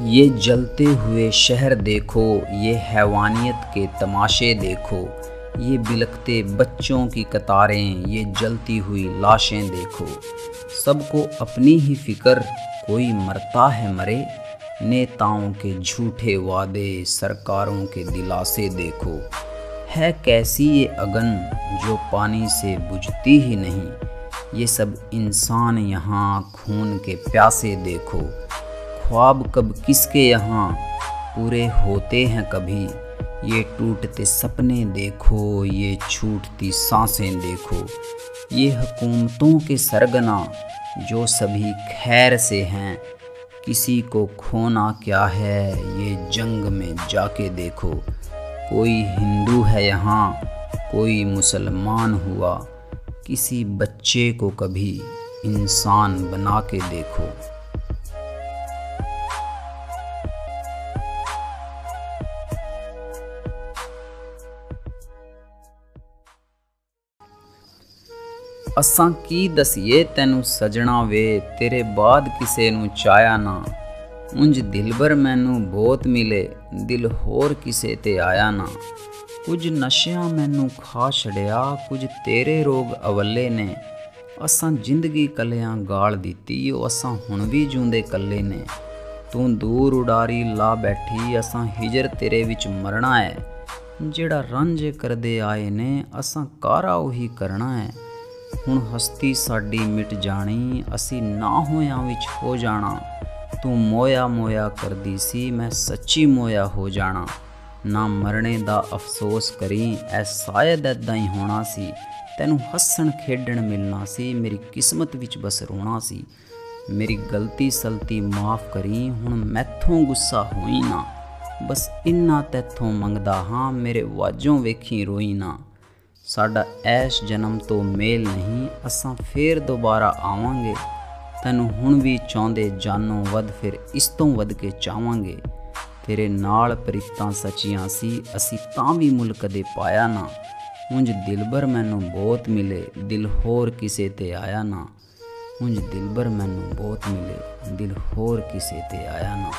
ये जलते हुए शहर देखो, ये हैवानियत के तमाशे देखो, ये बिलखते बच्चों की कतारें, ये जलती हुई लाशें देखो। सबको अपनी ही फ़िक्र, कोई मरता है मरे, नेताओं के झूठे वादे, सरकारों के दिलासे देखो। है कैसी ये अगन, जो पानी से बुझती ही नहीं? ये सब इंसान यहाँ खून के प्यासे देखो। ख्वाब कब किसके यहाँ पूरे होते हैं कभी? ये टूटते सपने देखो, ये छूटती साँसें देखो। ये हुकूमतों के सरगना जो सभी खैर से हैं, किसी को खोना क्या है? ये जंग में जाके देखो। कोई हिंदू है यहाँ, कोई मुसलमान हुआ, किसी बच्चे को कभी इंसान बना के देखो। ਅਸਾਂ ਕੀ ਦਸੀਏ, ਤੈਨੂੰ ਸਜਣਾ ਵੇ, ਤੇਰੇ ਬਾਅਦ ਕਿਸੇ ਨੂੰ ਚਾਇਆ ਨਾ। ਉਂਝ ਦਿਲਬਰ ਮੈਨੂੰ ਬਹੁਤ ਮਿਲੇ, ਦਿਲ ਹੋਰ ਕਿਸੇ ਤੇ ਆਇਆ ਨਾ। ਕੁਝ ਨਸ਼ਿਆਂ ਮੈਨੂੰ ਖਾ ਛੜਿਆ ਕੁਝ ਤੇਰੇ ਰੋਗ ਅਵੱਲੇ ਨੇ। ਅਸਾਂ ਜ਼ਿੰਦਗੀ ਕੱਲਿਆਂ ਗਾਲ ਦਿੱਤੀ, ਉਹ ਅਸਾਂ ਹੁਣ ਵੀ ਜੂੰਦੇ ਕੱਲੇ ਨੇ। ਤੂੰ ਦੂਰ ਉਡਾਰੀ ਲਾ ਬੈਠੀ, ਅਸਾਂ ਹਿਜਰ ਤੇਰੇ ਵਿੱਚ ਮਰਨਾ ਹੈ ਜਿਹੜਾ ਰੰਜ ਕਰਦੇ ਆਏ ਨੇ, ਅਸਾਂ ਕਾਰਾ ਉਹੀ ਕਰਨਾ ਹੈ ਹੁਣ ਹਸਤੀ ਸਾਡੀ ਮਿਟ ਜਾਣੀ, ਅਸੀਂ ਨਾ ਹੋਇਆਂ ਵਿੱਚ ਹੋ ਜਾਣਾ। ਤੂੰ ਮੋਇਆ ਮੋਇਆ ਕਰਦੀ ਸੀ, ਮੈਂ ਸੱਚੀ ਮੋਇਆ ਹੋ ਜਾਣਾ। ਨਾ ਮਰਨੇ ਦਾ ਅਫਸੋਸ ਕਰੀ, ਐ ਸ਼ਾਇਦ ਐਦਾਂ ਹੀ ਹੋਣਾ ਸੀ। ਤੈਨੂੰ ਹੱਸਣ ਖੇਡਣ ਮਿਲਣਾ ਸੀ, ਮੇਰੀ ਕਿਸਮਤ ਵਿੱਚ ਬਸ ਰੋਣਾ ਸੀ। ਮੇਰੀ ਗਲਤੀ ਸਲਤੀ ਮਾਫ ਕਰੀ, ਹੁਣ ਮੈਥੋਂ ਗੁੱਸਾ ਹੋਈ ਨਾ। ਬਸ ਇੰਨਾ ਤੈਥੋਂ ਮੰਗਦਾ ਹਾਂ, ਮੇਰੇ ਵਾਜੋਂ ਵੇਖੀ ਰੋਈ ਨਾ। ਸਾਡਾ ਐਸ਼ ਜਨਮ ਤੋਂ ਮੇਲ ਨਹੀਂ, ਅਸਾਂ ਫੇਰ ਦੁਬਾਰਾ ਆਵਾਂਗੇ। ਤੈਨੂੰ ਹੁਣ ਵੀ ਚਾਹੁੰਦੇ ਜਾਨੋਂ ਵੱਧ, ਫਿਰ ਇਸ ਤੋਂ ਵੱਧ ਕੇ ਚਾਹਾਂਗੇ ਤੇਰੇ ਨਾਲ ਪ੍ਰੀਤਾਂ ਸੱਚੀਆਂ ਸੀ, ਅਸੀਂ ਤਾਂ ਵੀ ਮੁੱਲ ਕਦੇ ਪਾਇਆ ਨਾ। ਉਂਝ ਦਿਲਬਰ ਮੈਨੂੰ ਬਹੁਤ ਮਿਲੇ, ਦਿਲ ਹੋਰ ਕਿਸੇ ਤੇ ਆਇਆ ਨਾ। ਉਂਝ ਦਿਲਬਰ ਮੈਨੂੰ ਬਹੁਤ ਮਿਲੇ, ਦਿਲ ਹੋਰ ਕਿਸੇ ਤੇ ਆਇਆ ਨਾ।